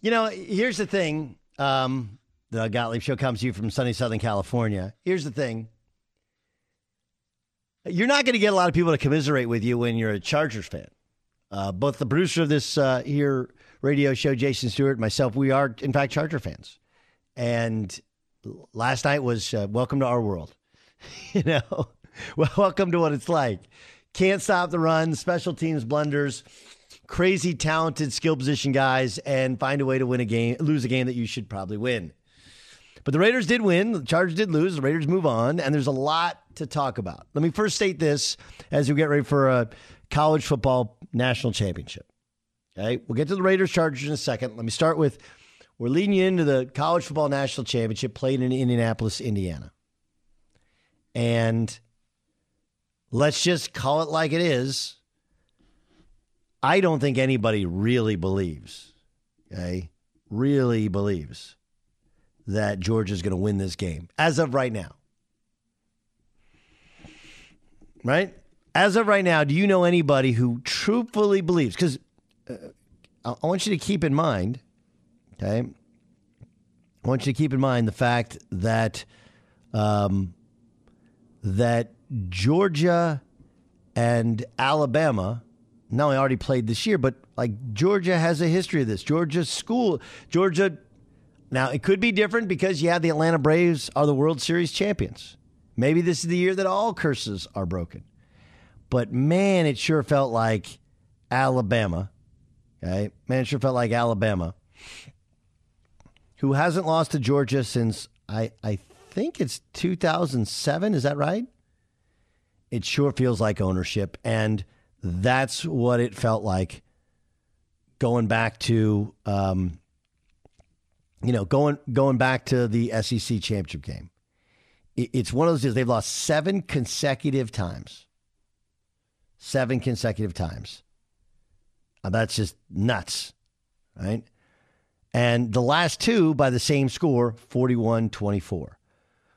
You know, here's the thing. Um, the Gottlieb Show comes to you from sunny Southern California. Here's the thing. You're not going to get a lot of people to commiserate with you when you're a Chargers fan. Uh, both the producer of this uh, here radio show, Jason Stewart, myself, we are in fact Charger fans. And last night was uh, welcome to our world. you know, welcome to what it's like. Can't stop the run, special teams blunders, crazy talented skill position guys, and find a way to win a game, lose a game that you should probably win. But the Raiders did win. The Chargers did lose. The Raiders move on, and there's a lot to talk about. Let me first state this as we get ready for a college football national championship. Okay, we'll get to the Raiders Chargers in a second. Let me start with we're leading into the college football national championship played in Indianapolis, Indiana. And let's just call it like it is. I don't think anybody really believes, okay, really believes that Georgia's going to win this game as of right now. Right? As of right now, do you know anybody who truthfully believes? Because uh, I want you to keep in mind, okay? I want you to keep in mind the fact that um, that Georgia and Alabama not only already played this year, but like Georgia has a history of this. Georgia school, Georgia. Now it could be different because have the Atlanta Braves are the World Series champions. Maybe this is the year that all curses are broken. But man, it sure felt like Alabama. Okay, man, it sure felt like Alabama, who hasn't lost to Georgia since I I think it's 2007. Is that right? It sure feels like ownership and that's what it felt like going back to um, you know going going back to the SEC championship game. It's one of those deals they've lost seven consecutive times. Seven consecutive times. Uh, that's just nuts, right? And the last two by the same score, 41 24.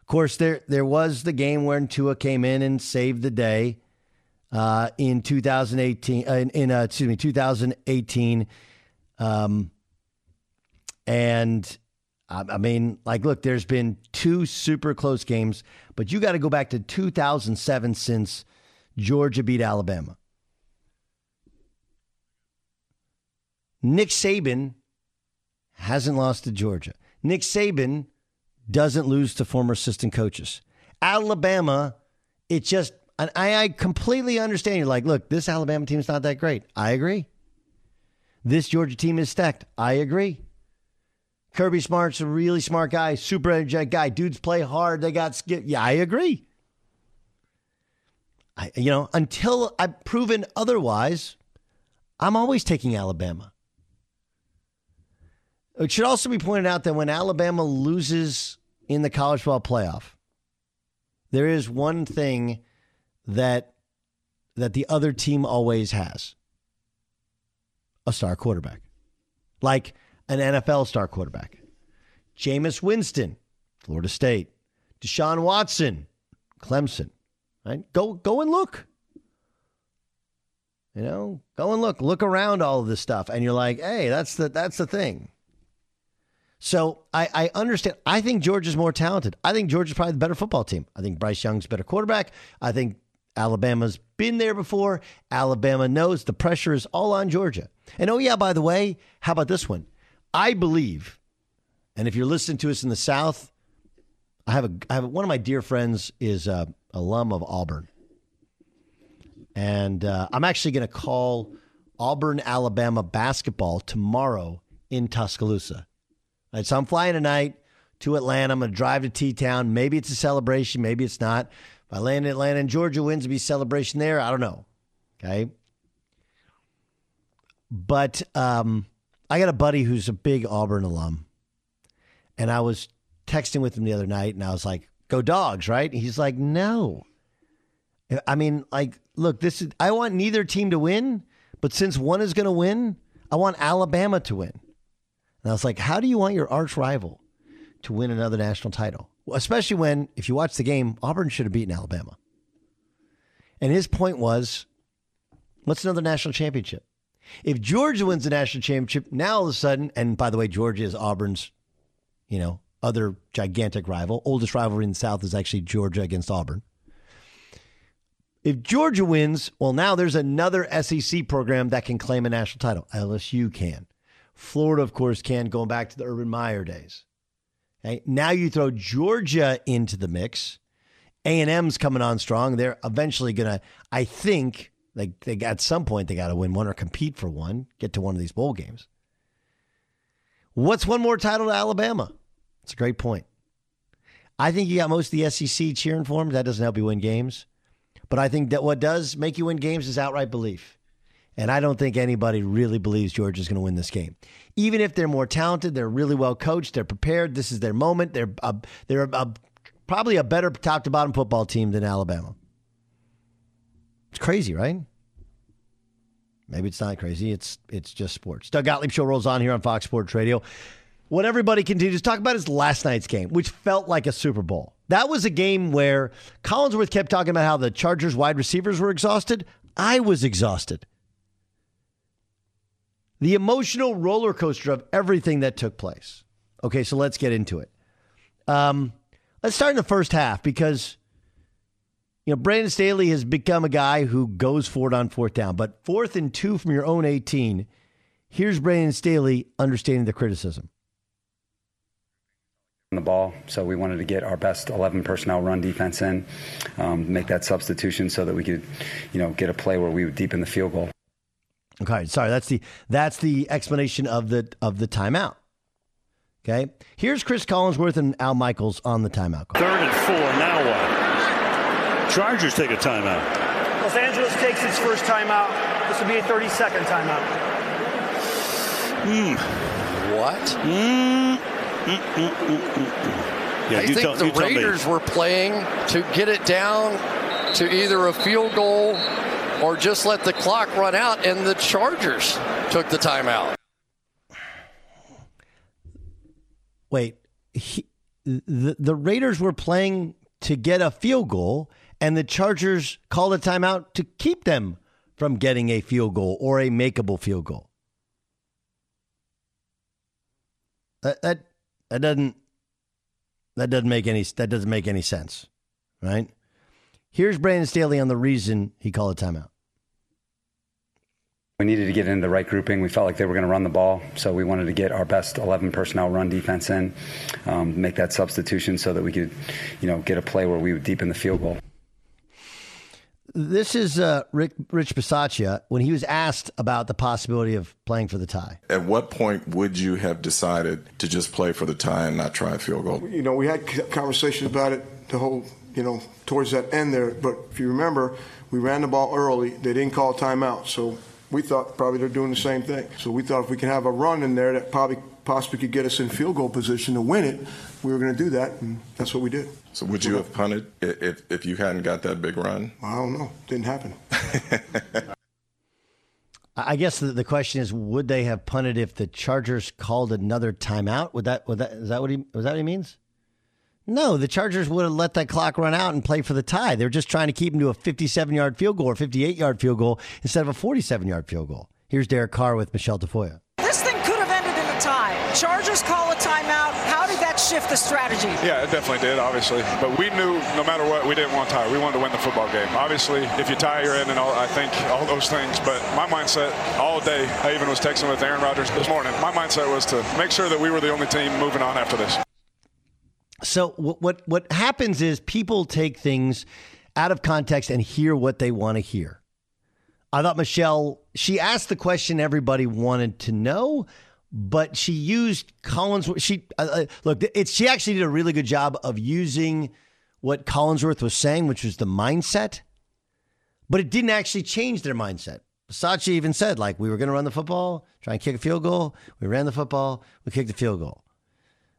Of course, there, there was the game when Tua came in and saved the day uh, in 2018 uh, in, in uh, excuse me 2018 um, and I, I mean like look there's been two super close games but you got to go back to 2007 since Georgia beat Alabama. Nick Saban hasn't lost to Georgia. Nick Saban doesn't lose to former assistant coaches. Alabama it just and I, I completely understand. You're like, look, this Alabama team is not that great. I agree. This Georgia team is stacked. I agree. Kirby Smart's a really smart guy, super energetic guy. Dudes play hard. They got skill. Yeah, I agree. I, you know, until I've proven otherwise, I'm always taking Alabama. It should also be pointed out that when Alabama loses in the college football playoff, there is one thing that that the other team always has a star quarterback, like an NFL star quarterback. Jameis Winston, Florida State. Deshaun Watson, Clemson. Right? Go go and look. You know, go and look. Look around all of this stuff, and you're like, hey, that's the that's the thing. So I, I understand. I think Georgia's more talented. I think Georgia's probably the better football team. I think Bryce Young's better quarterback. I think Alabama's been there before. Alabama knows the pressure is all on Georgia. And oh, yeah, by the way, how about this one? I believe, and if you're listening to us in the South, I have a, I have a, one of my dear friends is a alum of Auburn, and uh, I'm actually going to call Auburn, Alabama basketball tomorrow in Tuscaloosa. Right, so I'm flying tonight to Atlanta. I'm going to drive to T Town. Maybe it's a celebration, maybe it's not. If I land in Atlanta and Georgia wins, it be celebration there. I don't know. Okay. But um, I got a buddy who's a big Auburn alum, and I was texting with him the other night, and I was like, "Go dogs!" Right? He's like, "No." I mean, like, look, this is. I want neither team to win, but since one is going to win, I want Alabama to win. And I was like, "How do you want your arch rival to win another national title?" Especially when, if you watch the game, Auburn should have beaten Alabama. And his point was, what's another national championship? If Georgia wins the national championship, now all of a sudden, and by the way, Georgia is Auburn's, you know, other gigantic rival. Oldest rivalry in the South is actually Georgia against Auburn. If Georgia wins, well, now there's another SEC program that can claim a national title. LSU can. Florida, of course, can, going back to the Urban Meyer days. Okay? Now you throw Georgia into the mix. A&M's coming on strong. They're eventually going to, I think, they, they at some point they got to win one or compete for one, get to one of these bowl games. What's one more title to Alabama? It's a great point. I think you got most of the SEC cheering for them. That doesn't help you win games. But I think that what does make you win games is outright belief. And I don't think anybody really believes Georgia's going to win this game. Even if they're more talented, they're really well coached, they're prepared, this is their moment, they're, a, they're a, probably a better top to bottom football team than Alabama. It's crazy, right? Maybe it's not crazy. It's it's just sports. Doug Gottlieb show rolls on here on Fox Sports Radio. What everybody continues to talk about is last night's game, which felt like a Super Bowl. That was a game where Collinsworth kept talking about how the Chargers wide receivers were exhausted. I was exhausted. The emotional roller coaster of everything that took place. Okay, so let's get into it. Um, let's start in the first half because you know, Brandon Staley has become a guy who goes for it on fourth down, but fourth and two from your own 18. Here's Brandon Staley understanding the criticism. The ball, so we wanted to get our best 11 personnel run defense in, um, make that substitution so that we could, you know, get a play where we would deepen the field goal. Okay, sorry, that's the that's the explanation of the of the timeout. Okay, here's Chris Collinsworth and Al Michaels on the timeout. Third and four. Now what? Chargers take a timeout. Los Angeles takes its first timeout. This will be a 30 second timeout. Hmm. What? Hmm. Yeah, I you think tell, the you. Raiders were playing to get it down to either a field goal or just let the clock run out, and the Chargers took the timeout. Wait, he, the the Raiders were playing to get a field goal, and the Chargers called a timeout to keep them from getting a field goal or a makeable field goal. That that that doesn't that doesn't make any that doesn't make any sense, right? Here's Brandon Staley on the reason he called a timeout. We needed to get into the right grouping. We felt like they were going to run the ball, so we wanted to get our best 11 personnel run defense in, um, make that substitution so that we could, you know, get a play where we would deepen the field goal. This is uh, Rick, Rich Bisaccia when he was asked about the possibility of playing for the tie. At what point would you have decided to just play for the tie and not try a field goal? you know, we had conversations about it the whole, you know, towards that end there. But if you remember, we ran the ball early. They didn't call timeout. So we thought probably they're doing the same thing. So we thought if we can have a run in there that probably possibly could get us in field goal position to win it, we were going to do that. And that's what we did. So would you have punted if, if you hadn't got that big run? I don't know. Didn't happen. I I guess the, the question is, would they have punted if the Chargers called another timeout? Would that would that is that what he was that what he means? No, the Chargers would have let that clock run out and play for the tie. They're just trying to keep him to a 57 yard field goal or 58 yard field goal instead of a 47 yard field goal. Here's Derek Carr with Michelle Tafoya. This thing could have ended in a tie. Chargers call a timeout. How did that shift the strategy? Yeah, it definitely did, obviously. But we knew no matter what, we didn't want to tie. We wanted to win the football game. Obviously, if you tie, you're in, and all, I think all those things. But my mindset all day, I even was texting with Aaron Rodgers this morning. My mindset was to make sure that we were the only team moving on after this. So what what what happens is people take things out of context and hear what they want to hear. I thought Michelle she asked the question everybody wanted to know, but she used Collinsworth. She uh, uh, look, it's she actually did a really good job of using what Collinsworth was saying, which was the mindset, but it didn't actually change their mindset. Sachi even said, like, we were going to run the football, try and kick a field goal. We ran the football, we kicked the field goal.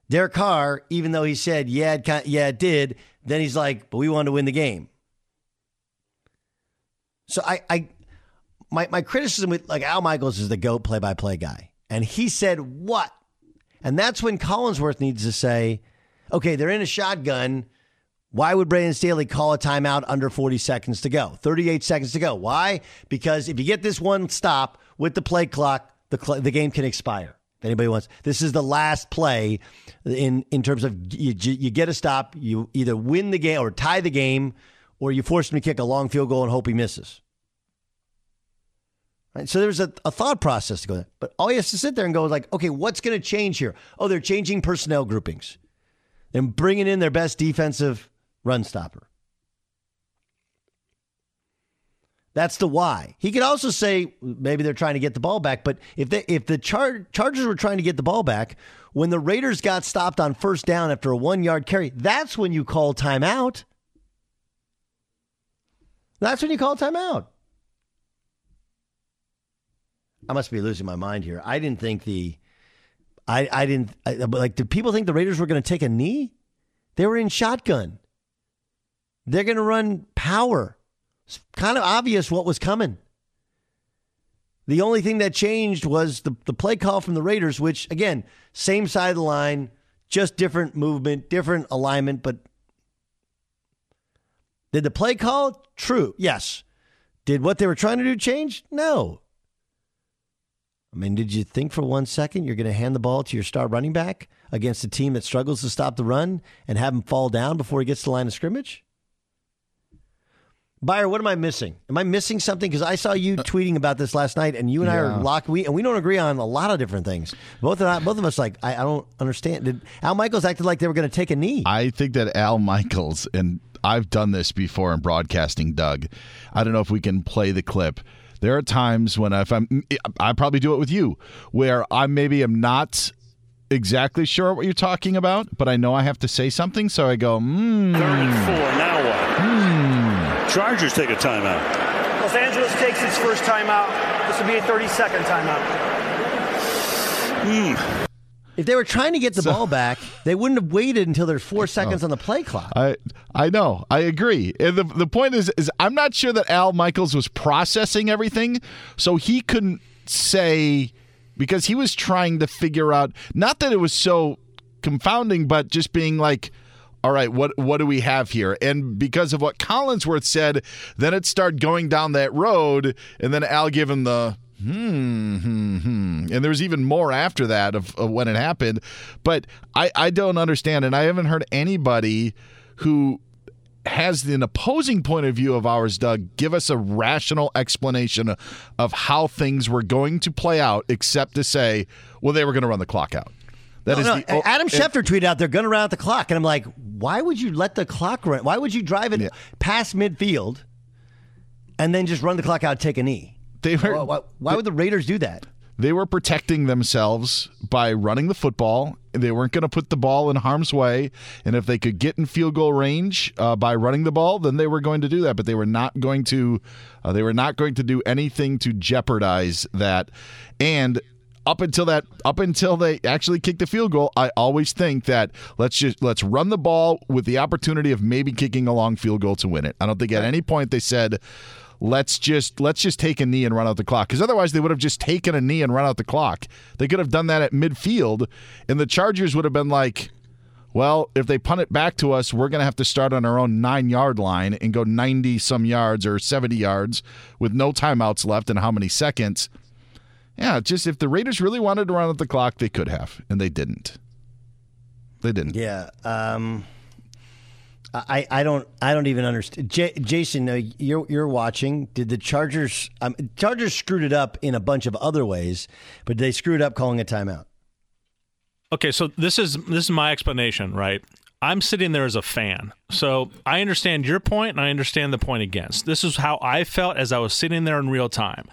Derek Carr, even though he said, yeah, it, kind yeah, it did, then he's like, but we wanted to win the game. So I, I my, my criticism with like Al Michaels is the GOAT play by play guy. And he said, what? And that's when Collinsworth needs to say, okay, they're in a shotgun. Why would Brandon Staley call a timeout under 40 seconds to go? 38 seconds to go. Why? Because if you get this one stop with the play clock, the, cl- the game can expire. Anybody wants, this is the last play in, in terms of you, you get a stop, you either win the game or tie the game, or you force him to kick a long field goal and hope he misses. Right? So there's a, a thought process to go there. But all he has to sit there and go like, okay, what's going to change here? Oh, they're changing personnel groupings. They're bringing in their best defensive run stopper. That's the why. He could also say maybe they're trying to get the ball back, but if they if the Char- Chargers were trying to get the ball back when the Raiders got stopped on first down after a 1-yard carry, that's when you call timeout. That's when you call timeout. I must be losing my mind here. I didn't think the I I didn't I, like did people think the Raiders were going to take a knee? They were in shotgun. They're going to run power. It's kind of obvious what was coming. The only thing that changed was the, the play call from the Raiders, which, again, same side of the line, just different movement, different alignment. But did the play call? True. Yes. Did what they were trying to do change? No. I mean, did you think for one second you're going to hand the ball to your star running back against a team that struggles to stop the run and have him fall down before he gets to the line of scrimmage? Beyer, what am I missing? Am I missing something? Because I saw you tweeting about this last night, and you and I Yeah. are locked. We and we don't agree on a lot of different things. Both of both of us like I, I don't understand. Did Al Michaels acted like they were going to take a knee? I think that Al Michaels, and I've done this before in broadcasting, Doug. I don't know if we can play the clip. There are times when if I'm, I probably do it with you, where I maybe am not exactly sure what you're talking about, but I know I have to say something, so I go, hmm. Third and four. Now what? Hmm. Chargers take a timeout. Los Angeles takes its first timeout. This will be a 30 second timeout. Hmm. If they were trying to get the ball back, they wouldn't have waited until there's four oh. seconds on the play clock. I I know. I agree. And the the point is is I'm not sure that Al Michaels was processing everything, so he couldn't say because he was trying to figure out not that it was so confounding, but just being like all right, what what do we have here? And because of what Collinsworth said, then it started going down that road, and then Al gave him the hmm, hmm, hmm. And there was even more after that of, of when it happened. But I, I don't understand, and I haven't heard anybody who has an opposing point of view of ours, Doug, give us a rational explanation of how things were going to play out, except to say, well, they were going to run the clock out. That No, is no, the Adam Schefter tweeted out they're going to run out the clock, and I'm like, why would you let the clock run? Why would you drive it past midfield and then just run the clock out, and take a knee? They were, why, why- why would the Raiders do that? They were protecting themselves by running the football. They weren't going to put the ball in harm's way. And if they could get in field goal range uh, by running the ball, then they were going to do that. But they were not going to. Uh, they were not going to do anything to jeopardize that. And up until that, up until they actually kicked the field goal, I always think that let's just let's run the ball with the opportunity of maybe kicking a long field goal to win it. I don't think at any point they said let's just let's just take a knee and run out the clock. Because otherwise they would have just taken a knee and run out the clock. They could have done that at midfield and the chargers would have been like well if they punt it back to us we're going to have to start on our own nine yard line and go 90 some yards or 70 yards with no timeouts left and how many seconds yeah just if the raiders really wanted to run out the clock they could have and they didn't they didn't Yeah. Um, I, I don't I don't even understand. J- Jason, uh, you're you're watching. Did the Chargers um, Chargers screwed it up in a bunch of other ways, but they screwed up calling a timeout. Okay, so this is this is my explanation, right? I'm sitting there as a fan. So I understand your point and I understand the point against. This is how I felt as I was sitting there in real time.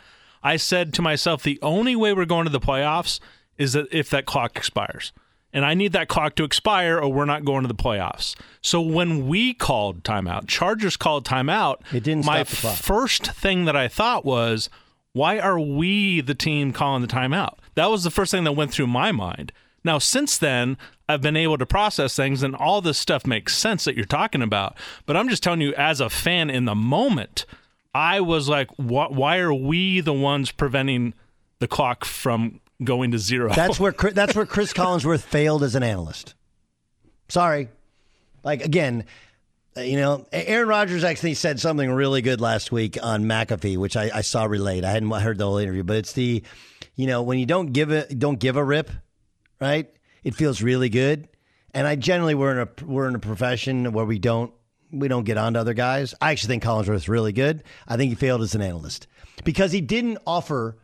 I said to myself, the only way we're going to the playoffs is that if that clock expires. And I need that clock to expire or we're not going to the playoffs. So when we called timeout, Chargers called timeout, it didn't my stop the clock. first thing that I thought was, Why are we the team calling the timeout? That was the first thing that went through my mind. Now, since then, I've been able to process things and all this stuff makes sense that you're talking about. But I'm just telling you, as a fan in the moment, I was like, wh- why are we the ones preventing the clock from going to zero? That's where Chris- that's where Chris Collinsworth failed as an analyst. Sorry, like again, uh, you know, Aaron Rodgers actually said something really good last week on McAfee, which I, I saw relayed. I hadn't heard the whole interview, but it's the, you know, when you don't give a don't give a rip, right? It feels really good. And I generally we're in a we're in a profession where we don't we don't get on to other guys. I actually think Collinsworth's really good. I think he failed as an analyst because he didn't offer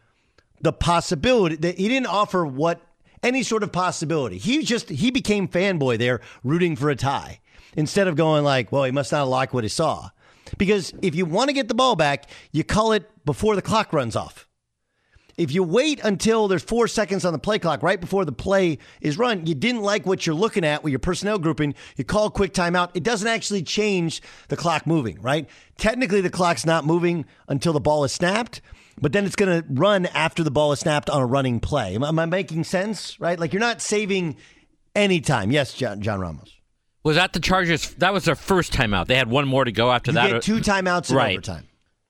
the possibility that he didn't offer what any sort of possibility. He just he became fanboy there, rooting for a tie instead of going like, well, he must not like what he saw. Because if you want to get the ball back, you call it before the clock runs off. If you wait until there's four seconds on the play clock right before the play is run, you didn't like what you're looking at with your personnel grouping, you call quick timeout. It doesn't actually change the clock moving, right? Technically, the clock's not moving until the ball is snapped, but then it's going to run after the ball is snapped on a running play. Am, am I making sense, right? Like you're not saving any time. Yes, John, John Ramos. Was that the Chargers? That was their first timeout. They had one more to go after You that. get two timeouts in right. overtime.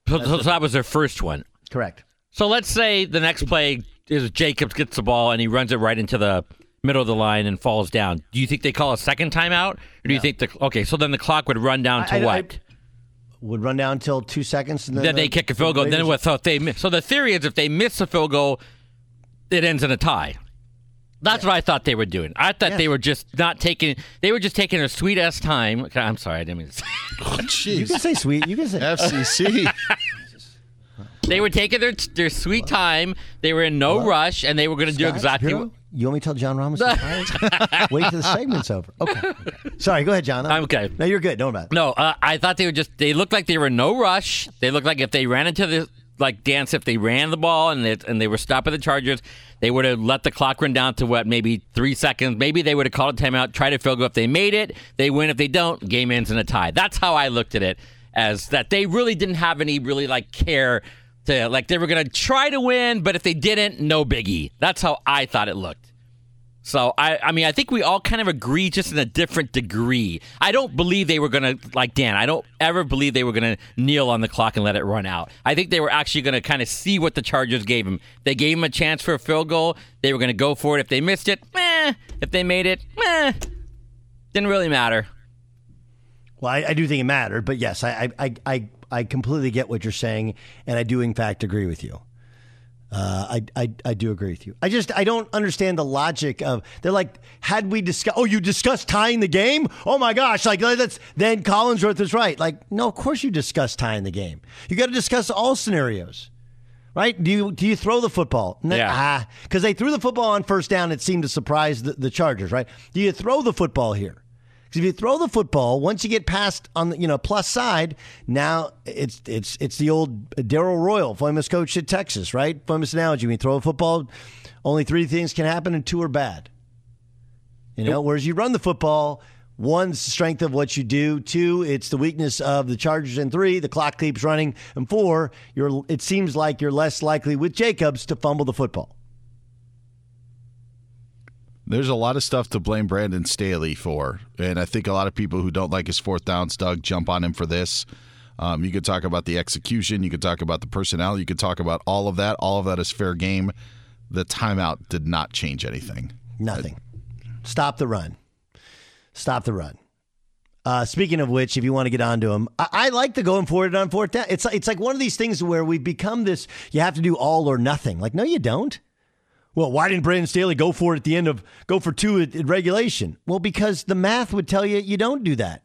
So, so that was their first one. Correct. So let's say the next play is Jacobs gets the ball and he runs it right into the middle of the line and falls down. Do you think they call a second timeout, or do you think the okay? So then the clock would run down to I- I- what? Would run down until two seconds, and then, then they the- kick a field goal. Then Raiders- what? So they miss, so the theory is if they miss a field goal, it ends in a tie. That's what I thought they were doing. I thought they were just not taking. They were just taking a sweet ass time. I'm sorry, I didn't mean to. Say. Oh, you can say sweet. You can say FCC. They were taking their their sweet time. They were in no rush, and they were going to do exactly. What, You want me to tell John Ramos? Wait till the segment's over. Okay. Sorry. Go ahead, John. I'm okay. No, you're good. Don't it. No, uh, I thought they were just. They looked like they were in no rush. They looked like if they ran into the like dance, if they ran the ball and they, and they were stopping the Chargers, they would have let the clock run down to what maybe three seconds. Maybe they would have called a timeout, tried to field goal. If they made it, they win. If they don't, game ends in a tie. That's how I looked at it. As that they really didn't have any really like care to like they were gonna try to win, but if they didn't, no biggie. That's how I thought it looked. So I, I mean, I think we all kind of agree, just in a different degree. I don't believe they were gonna, like Dan. I don't ever believe they were gonna kneel on the clock and let it run out. I think they were actually gonna kind of see what the Chargers gave them. They gave them a chance for a field goal. They were gonna go for it. If they missed it, meh. If they made it, meh. Didn't really matter. Well, I, I do think it mattered, but yes, I, I, I, I completely get what you're saying, and I do in fact agree with you. Uh, I, I, I do agree with you. I just I don't understand the logic of they're like had we discuss oh you discussed tying the game? Oh my gosh like that's then Collinsworth is right. Like no of course you discuss tying the game. You got to discuss all scenarios right? Do you do you throw the football? Yeah. ah because they threw the football on first down it seemed to surprise the, the Chargers right? Do you throw the football here if you throw the football, once you get past on the you know plus side, now it's it's it's the old Darrell Royal, famous coach at Texas, right? Famous analogy: when you throw a football, only three things can happen, and two are bad. You know, whereas you run the football, one's the strength of what you do, two, it's the weakness of the Chargers, and three, the clock keeps running, and four, you're it seems like you're less likely with Jacobs to fumble the football. There's a lot of stuff to blame Brandon Staley for, and I think a lot of people who don't like his fourth downs, Doug, jump on him for this. Um, you could talk about the execution, you could talk about the personnel, you could talk about all of that. All of that is fair game. The timeout did not change anything. Nothing. Stop the run. Stop the run. Uh, speaking of which, if you want to get onto him, I, I like the going for it on fourth down. It's it's like one of these things where we become this. You have to do all or nothing. Like, no, you don't. Well, why didn't Brandon Staley go for it at the end of go for two at, at regulation? Well, because the math would tell you you don't do that.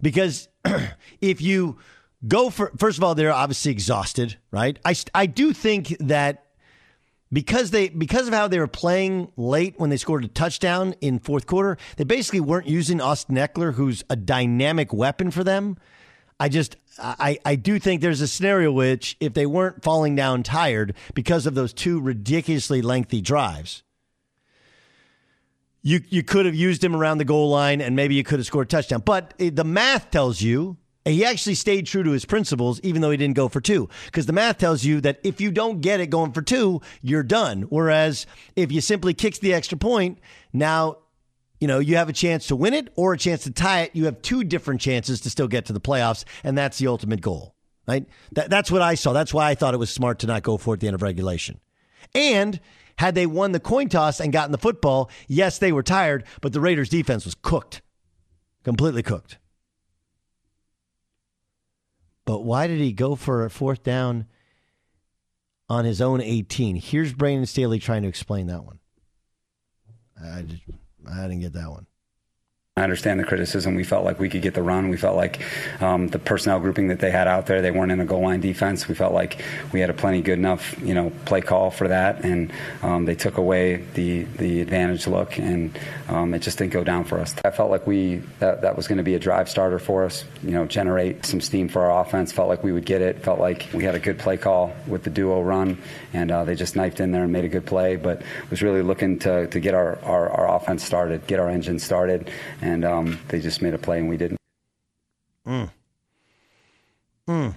Because if you go for first of all, they're obviously exhausted, right? I I do think that because they because of how they were playing late when they scored a touchdown in fourth quarter, they basically weren't using Austin Ekeler, who's a dynamic weapon for them. I just I, I do think there's a scenario which if they weren't falling down tired because of those two ridiculously lengthy drives, you you could have used him around the goal line and maybe you could have scored a touchdown. But eh, the math tells you he actually stayed true to his principles, even though he didn't go for two. Because the math tells you that if you don't get it going for two, you're done. Whereas if you simply kicks the extra point, now you know, you have a chance to win it or a chance to tie it. You have two different chances to still get to the playoffs, and that's the ultimate goal, right? That, that's what I saw. That's why I thought it was smart to not go for it at the end of regulation. And had they won the coin toss and gotten the football, yes, they were tired, but the Raiders' defense was cooked, completely cooked. But why did he go for a fourth down on his own 18? Here's Brandon Staley trying to explain that one. I just, I didn't get that one. I understand the criticism. We felt like we could get the run. We felt like um, the personnel grouping that they had out there, they weren't in a goal line defense. We felt like we had a plenty good enough, you know, play call for that, and um, they took away the the advantage look, and um, it just didn't go down for us. I felt like we that, that was going to be a drive starter for us, you know, generate some steam for our offense. Felt like we would get it. Felt like we had a good play call with the duo run, and uh, they just knifed in there and made a good play. But was really looking to to get our, our, our offense started, get our engine started um, they just made a play and we didn't. Mm. Mm.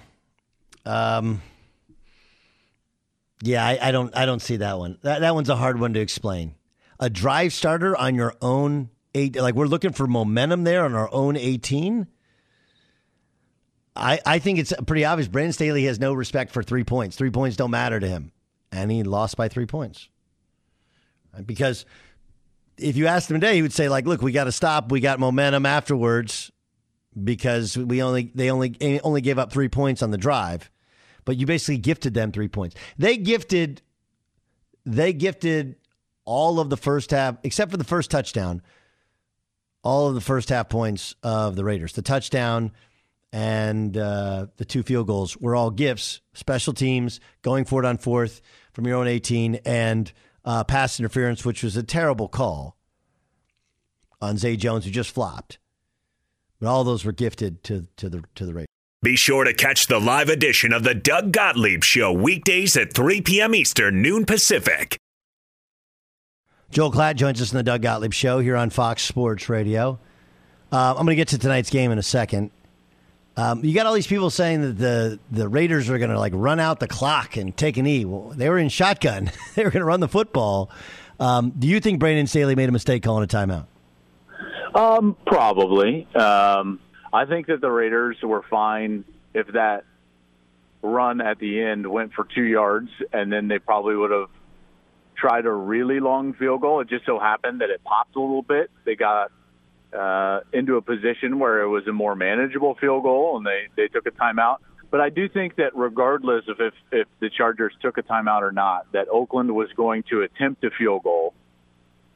Um. Yeah, I, I, don't. I don't see that one. That that one's a hard one to explain. A drive starter on your own eight. Like we're looking for momentum there on our own eighteen. I I think it's pretty obvious. Brandon Staley has no respect for three points. Three points don't matter to him, and he lost by three points. Because if you asked him today, he would say like, "Look, we got to stop. We got momentum afterwards because we only they only only gave up three points on the drive, but you basically gifted them three points. They gifted they gifted all of the first half except for the first touchdown. All of the first half points of the Raiders, the touchdown and uh, the two field goals were all gifts. Special teams going for it on fourth from your own 18 and uh, pass interference, which was a terrible call on Zay Jones, who just flopped. But all those were gifted to to the to the Raiders. Be sure to catch the live edition of the Doug Gottlieb Show weekdays at 3 p.m. Eastern, noon Pacific. Joel Klatt joins us in the Doug Gottlieb Show here on Fox Sports Radio. Uh, I'm going to get to tonight's game in a second. Um, you got all these people saying that the the Raiders are going to like run out the clock and take an E. Well, they were in shotgun. they were going to run the football. Um, do you think Brandon Staley made a mistake calling a timeout? Um, probably. Um, I think that the Raiders were fine if that run at the end went for two yards, and then they probably would have tried a really long field goal. It just so happened that it popped a little bit. They got uh, into a position where it was a more manageable field goal, and they they took a timeout. But I do think that regardless of if if the Chargers took a timeout or not, that Oakland was going to attempt a field goal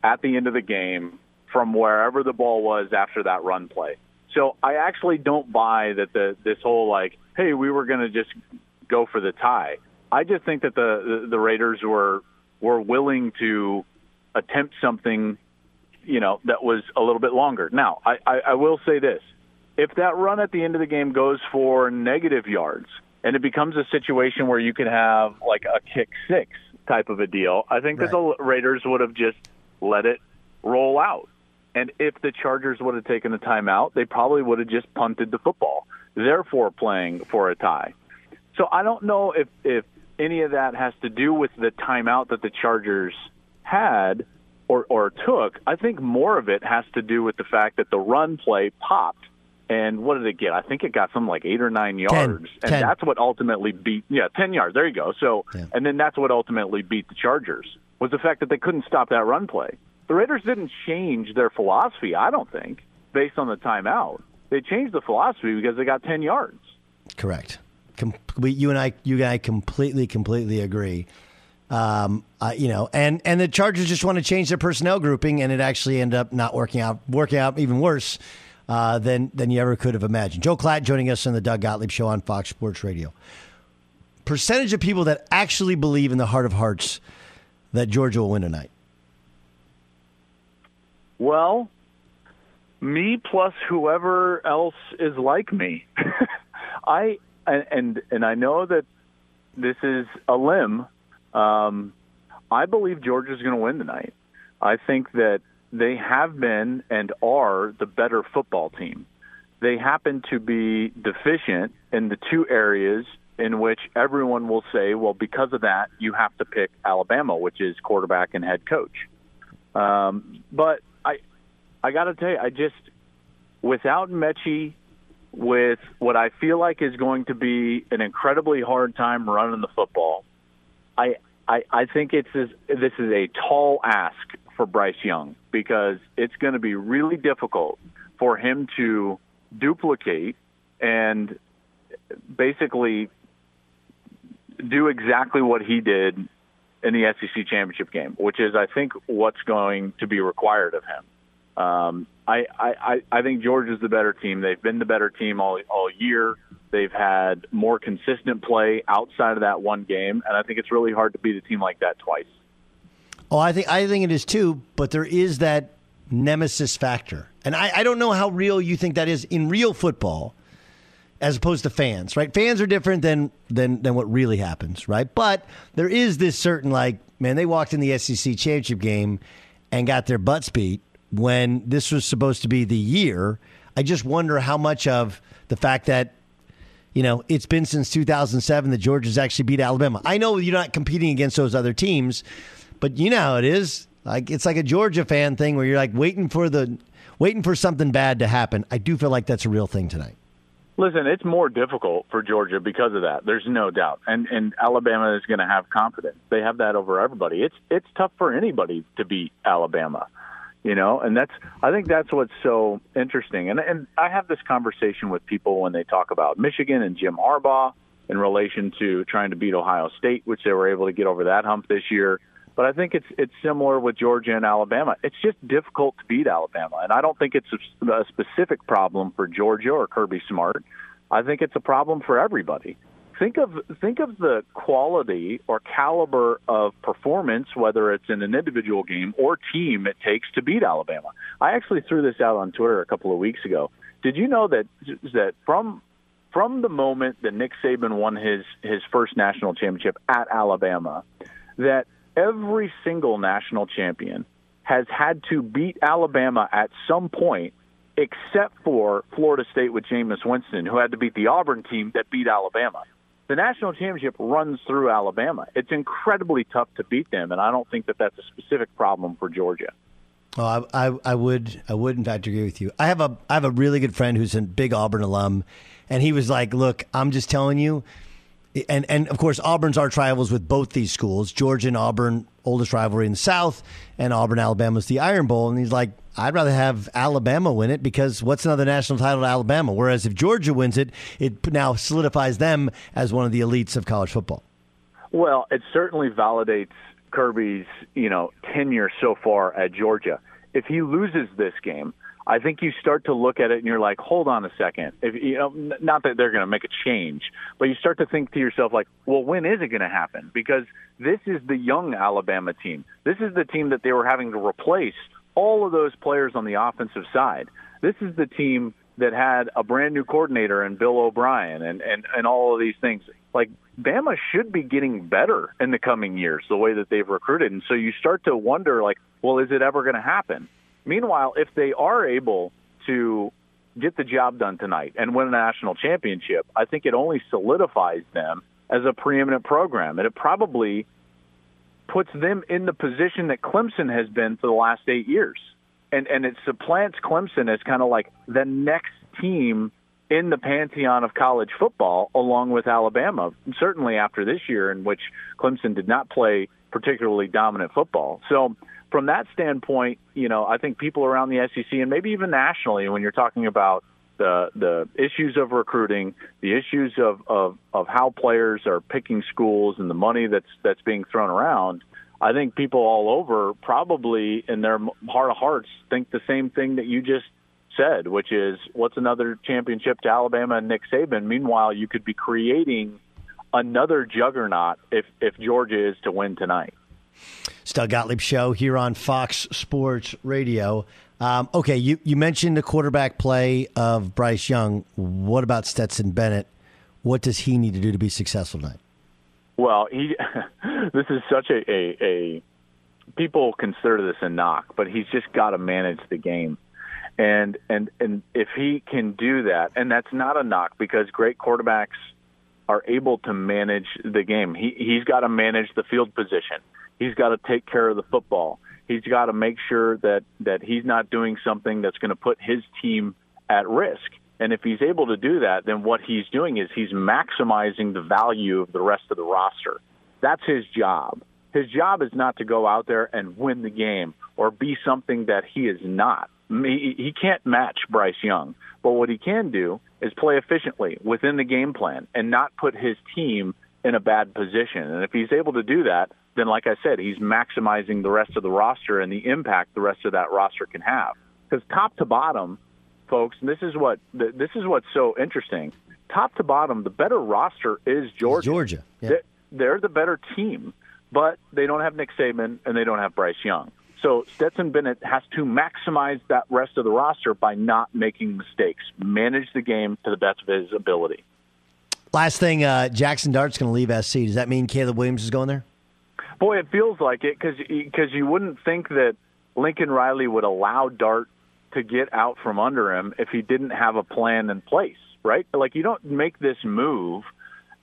at the end of the game from wherever the ball was after that run play. So I actually don't buy that the this whole like, hey, we were going to just go for the tie. I just think that the, the the Raiders were were willing to attempt something you know, that was a little bit longer. Now, I, I, I will say this. If that run at the end of the game goes for negative yards and it becomes a situation where you could have like a kick six type of a deal, I think right. that the Raiders would have just let it roll out. And if the Chargers would have taken the timeout, they probably would have just punted the football, therefore playing for a tie. So I don't know if, if any of that has to do with the timeout that the Chargers had or, or took, I think more of it has to do with the fact that the run play popped. And what did it get? I think it got something like eight or nine yards, ten, and ten. that's what ultimately beat. Yeah, ten yards. There you go. So, yeah. and then that's what ultimately beat the Chargers was the fact that they couldn't stop that run play. The Raiders didn't change their philosophy, I don't think, based on the timeout. They changed the philosophy because they got ten yards. Correct. Com- you and I, you and I, completely, completely agree. Um, uh, you know, and and the Chargers just want to change their personnel grouping, and it actually ended up not working out, working out even worse uh, than than you ever could have imagined. Joel Klatt joining us on the Doug Gottlieb Show on Fox Sports Radio. Percentage of people that actually believe in the heart of hearts that Georgia will win tonight. Well, me plus whoever else is like me. I and and I know that this is a limb um, I believe Georgia's going to win tonight. I think that they have been and are the better football team. they happen to be deficient in the two areas in which everyone will say, well, because of that, you have to pick Alabama, which is quarterback and head coach. Um, but I, I got to tell you, I just without Metchie, with what I feel like is going to be an incredibly hard time running the football, I, I, I think it's this, this is a tall ask for Bryce Young because it's going to be really difficult for him to duplicate and basically do exactly what he did in the SEC championship game, which is, I think, what's going to be required of him. Um, I, I, I think Georgia's the better team. They've been the better team all, all year. They've had more consistent play outside of that one game, and I think it's really hard to beat a team like that twice. Oh, I think I think it is too, but there is that nemesis factor. And I, I don't know how real you think that is in real football as opposed to fans, right? Fans are different than than than what really happens, right? But there is this certain like, man, they walked in the SEC championship game and got their butts beat when this was supposed to be the year. I just wonder how much of the fact that you know, it's been since 2007 that Georgia's actually beat Alabama. I know you're not competing against those other teams, but you know how it is. Like it's like a Georgia fan thing where you're like waiting for the waiting for something bad to happen. I do feel like that's a real thing tonight. Listen, it's more difficult for Georgia because of that. There's no doubt, and and Alabama is going to have confidence. They have that over everybody. It's it's tough for anybody to beat Alabama, you know, and that's I think that's what's so interesting. And and I have this conversation with people when they talk about Michigan and Jim Harbaugh in relation to trying to beat Ohio State, which they were able to get over that hump this year. But I think it's it's similar with Georgia and Alabama. It's just difficult to beat Alabama, and I don't think it's a, a specific problem for Georgia or Kirby Smart. I think it's a problem for everybody. Think of think of the quality or caliber of performance, whether it's in an individual game or team, it takes to beat Alabama. I actually threw this out on Twitter a couple of weeks ago. Did you know that that from from the moment that Nick Saban won his his first national championship at Alabama, that every single national champion has had to beat Alabama at some point, except for Florida State with Jameis Winston, who had to beat the Auburn team that beat Alabama. The national championship runs through Alabama. It's incredibly tough to beat them, and I don't think that that's a specific problem for Georgia. Oh, I, I, I would, I would in fact agree with you. I have a, I have a really good friend who's a big Auburn alum, and he was like, "Look, I'm just telling you, and and of course Auburn's arch rivals with both these schools, Georgia and Auburn, oldest rivalry in the South, and Auburn Alabama's the Iron Bowl. And he's like, I'd rather have Alabama win it because what's another national title to Alabama? Whereas if Georgia wins it, it now solidifies them as one of the elites of college football. Well, it certainly validates Kirby's you know tenure so far at Georgia. If he loses this game, I think you start to look at it and you're like, hold on a second. If you know, not that they're going to make a change, but you start to think to yourself like, well, when is it going to happen? Because this is the young Alabama team. This is the team that they were having to replace all of those players on the offensive side. This is the team that had a brand new coordinator and Bill O'Brien and and and all of these things. Like Bama should be getting better in the coming years the way that they've recruited. And so you start to wonder like, well, is it ever going to happen? Meanwhile, if they are able to get the job done tonight and win a national championship, I think it only solidifies them as a preeminent program. And it probably puts them in the position that Clemson has been for the last eight years. And and it supplants Clemson as kind of like the next team in the pantheon of college football along with Alabama. Certainly after this year in which Clemson did not play particularly dominant football. So from that standpoint, you know, I think people around the SEC and maybe even nationally, when you're talking about the the issues of recruiting, the issues of, of, of how players are picking schools, and the money that's that's being thrown around, I think people all over probably in their heart of hearts think the same thing that you just said, which is what's another championship to Alabama and Nick Saban. Meanwhile, you could be creating another juggernaut if if Georgia is to win tonight. Doug Gottlieb Show here on Fox Sports Radio. Um, okay, you, you mentioned the quarterback play of Bryce Young. What about Stetson Bennett? What does he need to do to be successful tonight? Well, he this is such a, a, a people consider this a knock, but he's just got to manage the game. And and and if he can do that, and that's not a knock because great quarterbacks are able to manage the game. He he's got to manage the field position. He's got to take care of the football. He's got to make sure that that he's not doing something that's going to put his team at risk. And if he's able to do that, then what he's doing is he's maximizing the value of the rest of the roster. That's his job. His job is not to go out there and win the game or be something that he is not. He, he can't match Bryce Young, but what he can do is play efficiently within the game plan and not put his team in a bad position. And if he's able to do that, then like I said, he's maximizing the rest of the roster and the impact the rest of that roster can have. Because top to bottom, folks, and this is what this is what's so interesting. Top to bottom, the better roster is Georgia. Georgia, yeah. They're, the better team, but they don't have Nick Saban and they don't have Bryce Young. So Stetson Bennett has to maximize that rest of the roster by not making mistakes, manage the game to the best of his ability. Last thing, uh, Jackson Dart's going to leave SC. Does that mean Caleb Williams is going there? Boy, it feels like it because you wouldn't think that Lincoln Riley would allow Dart to get out from under him if he didn't have a plan in place, right? Like you don't make this move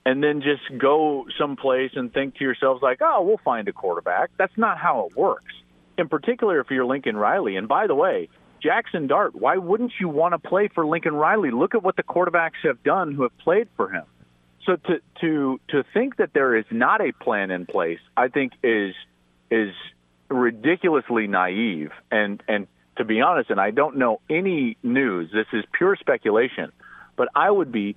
and then just go someplace and think to yourselves like, "Oh, we'll find a quarterback." That's not how it works. In particular, if you're Lincoln Riley. And by the way, Jackson Dart, why wouldn't you want to play for Lincoln Riley? Look at what the quarterbacks have done who have played for him. So to to to think that there is not a plan in place, I think is is ridiculously naive and and to be honest, and I don't know any news. This is pure speculation, but I would be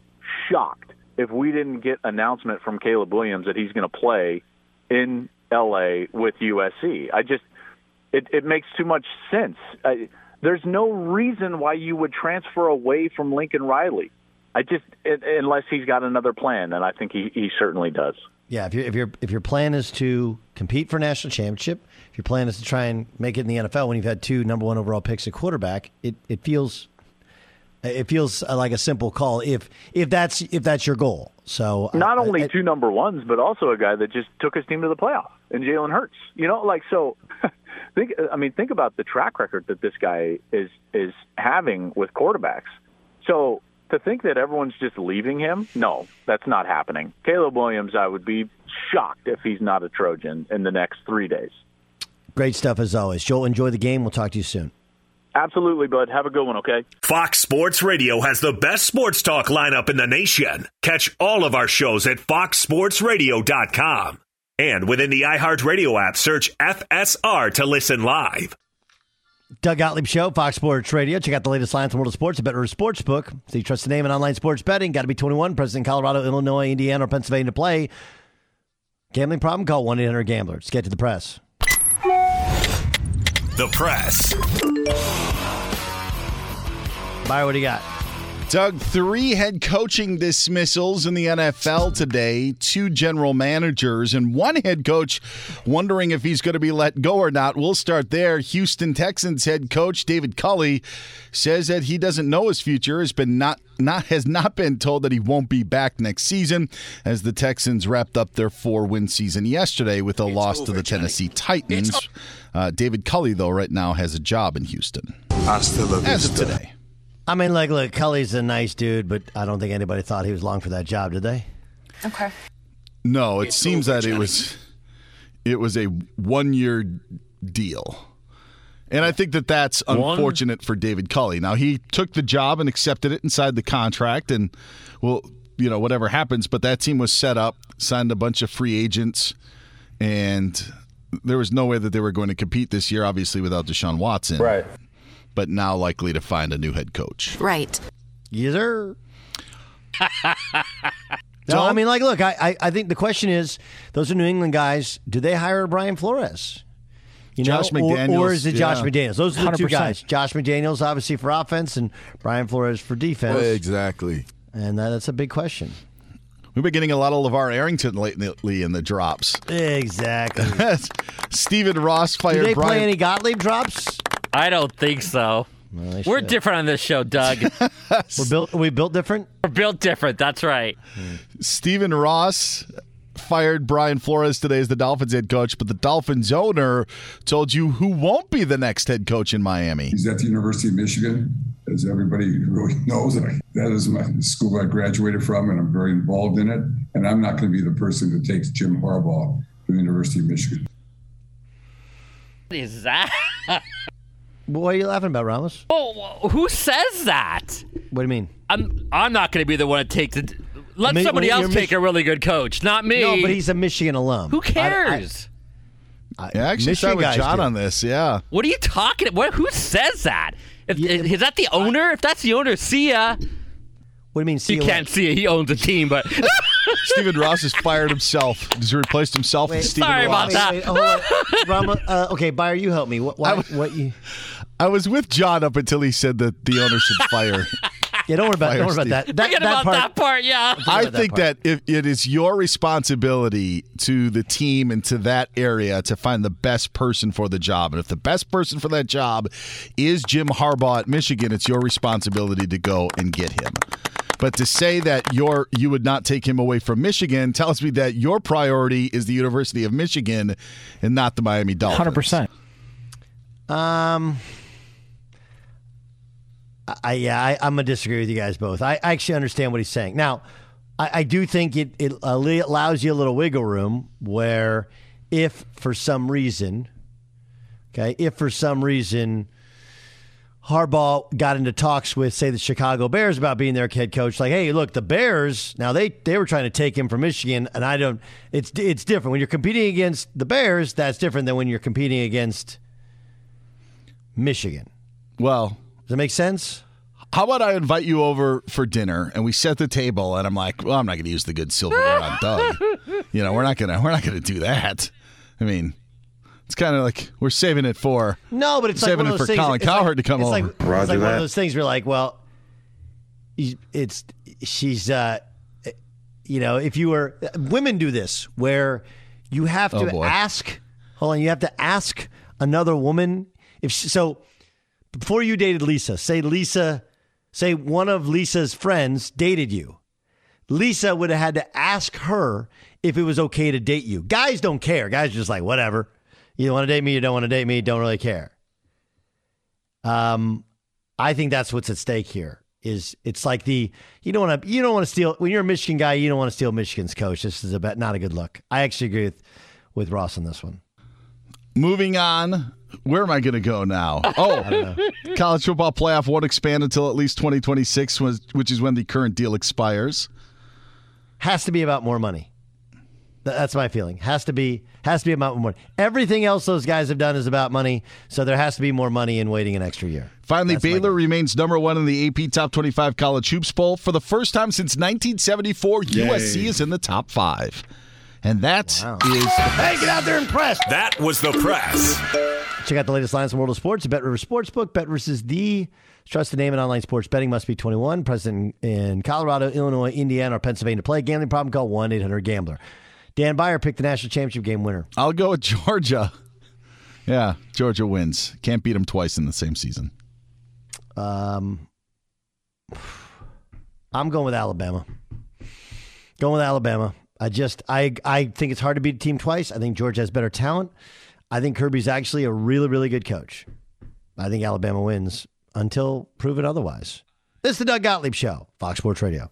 shocked if we didn't get announcement from Caleb Williams that he's going to play in LA with USC. I just it, it makes too much sense. I, there's no reason why you would transfer away from Lincoln Riley. I just it, unless he's got another plan, and I think he, he certainly does. Yeah, if, you if, your if your plan is to compete for national championship, if your plan is to try and make it in the NFL when you've had two number one overall picks at quarterback, it, it feels it feels like a simple call if if that's if that's your goal. So not uh, only I, two number ones, but also a guy that just took his team to the playoff, and Jalen Hurts. You know, like so. think I mean think about the track record that this guy is is having with quarterbacks. So to think that everyone's just leaving him, no, that's not happening. Caleb Williams, I would be shocked if he's not a Trojan in the next three days. Great stuff as always. Joel, enjoy the game. We'll talk to you soon. Absolutely, bud. Have a good one, okay? Fox Sports Radio has the best sports talk lineup in the nation. Catch all of our shows at foxsportsradio.com. And within the iHeartRadio app, search FSR to listen live. Doug Gottlieb Show, Fox Sports Radio. Check out the latest lines from World of Sports at Better Sportsbook. So you trust the name in online sports betting. Got to be 21, present in Colorado, Illinois, Indiana, or Pennsylvania to play. Gambling problem? Call 1 800 Gambler. Let's get to the press. The press. Beyer, what do you got? Doug, three head coaching dismissals in the NFL today, two general managers, and one head coach wondering if he's going to be let go or not. We'll start there. Houston Texans head coach David Culley says that he doesn't know his future, has been not not has not been told that he won't be back next season as the Texans wrapped up their four win season yesterday with a it's loss over, to the Johnny. Tennessee Titans. Uh, David Culley, though, right now has a job in Houston. Hasta la As of today. I mean, like, look, Culley's a nice dude, but I don't think anybody thought he was long for that job, did they? Okay. No, it It's seems that it was it was a one year deal. And I think that that's One? unfortunate for David Culley. Now he took the job and accepted it inside the contract, and well, you know whatever happens. But that team was set up, signed a bunch of free agents, and there was no way that they were going to compete this year. Obviously, without Deshaun Watson, Right. But now likely to find a new head coach. Right. Yes, sir. no, I mean, like, look, I, I, I think the question is, those are New England guys. Do they hire Brian Flores? You know, Josh or- or, is it Josh yeah. McDaniels? Those are the two 100%. guys. Josh McDaniels, obviously for offense, and Brian Flores for defense. Exactly. And that, that's a big question. We've been getting a lot of LeVar Arrington lately in the drops. Exactly. Stephen Ross fired. Do fired they Brian. play any Gottlieb drops? I don't think so. they We're should. different on this show, Doug. We're built. Are we built different. We're built different. That's right. Stephen Ross fired Brian Flores today as the Dolphins head coach, but the Dolphins owner told you who won't be the next head coach in Miami. He's at the University of Michigan, as everybody really knows. That is my school I graduated from, and I'm very involved in it. And I'm not going to be the person that takes Jim Harbaugh to the University of Michigan. What is that? What are you laughing about, Ramos? Oh, who says that? What do you mean? I'm I'm not going to be the one to take the. Let Mi- somebody well, else you're take Mich- a really good coach, not me. No, but he's a Michigan alum. Who I- I- cares? I- Yeah, I actually Michigan side with guys John do. on this. Yeah. what are you talking? What? Who says that? If, is that the owner? If that's the owner, see ya. What do you mean? See you ya can't see it. He owns a team, but Stephen Ross has fired himself. He's replaced himself with Stephen sorry Ross. about that. Wait, hold on. Rama, uh, okay, Beyer, you help me. What? Why, what you? I was with John up until he said that the owner should fire. Yeah, don't worry about. Don't worry about that. That, forget that about part. that part. Yeah. I about that think that if it is your responsibility to the team and to that area to find the best person for the job. And if the best person for that job is Jim Harbaugh at Michigan, it's your responsibility to go and get him. But to say that your you would not take him away from Michigan tells me that your priority is the University of Michigan and not the Miami Dolphins. Hundred percent. Um. I yeah, I, I'm gonna disagree with you guys both. I, I actually understand what he's saying. Now, I, I do think it uh, it allows you a little wiggle room where, if for some reason, okay, if for some reason. Harbaugh got into talks with, say, the Chicago Bears about being their head coach. Like, hey, look, the Bears now they they were trying to take him from Michigan, and I don't. It's it's different when you're competing against the Bears. That's different than when you're competing against Michigan. Well, Does that make sense? How about I invite you over for dinner and we set the table and I'm like, well, I'm not going to use the good silverware on Doug. You know, we're not gonna we're not gonna do that. I mean, it's kind of like we're saving it for No, but it's like saving one it of for those things. Colin it's Cowherd like, to come it's over. Like, it's like one of those things where like, well, you- it's she's, uh, you know, if you were women do this where you have Oh, to boy. ask. Hold on, you have to ask another woman if she, so. Before you dated Lisa, say Lisa, say one of Lisa's friends dated you. Lisa would have had to ask her if it was okay to date you. Guys don't care. Guys are just like, whatever. You want to date me, you don't want to date me, don't really care. Um, I think that's what's at stake here. Is it's like the you don't want to you don't want to steal when you're a Michigan guy, you don't want to steal Michigan's coach. This is a not a good look. I actually agree with with Ross on this one. Moving on, where am I going to go now? Oh, college football playoff won't expand until at least 2026, which is when the current deal expires. Has to be about more money. That's my feeling. Has to be has to be about more money. Everything else those guys have done is about money, so there has to be more money in waiting an extra year. Finally, That's Baylor remains number one in the AP Top 25 College Hoops Poll. For the first time since 1974, USC is in the top five. And that is Hey, get out there and press. That was the press. Check out the latest lines in the world of sports at Bet River Sportsbook. Bet Rivers is the trusted name in online sports betting. Must be 21. Present in Colorado, Illinois, Indiana, or Pennsylvania to play. Gambling problem? Call 1 800 Gambler. Dan Beyer picked the national championship game winner. I'll go with Georgia. Yeah, Georgia wins. Can't beat them twice in the same season. Um, I'm going with Alabama. Going with Alabama. I just I I think it's hard to beat a team twice. I think Georgia has better talent. I think Kirby's actually a really really good coach. I think Alabama wins until proven otherwise. This is the Doug Gottlieb Show, Fox Sports Radio.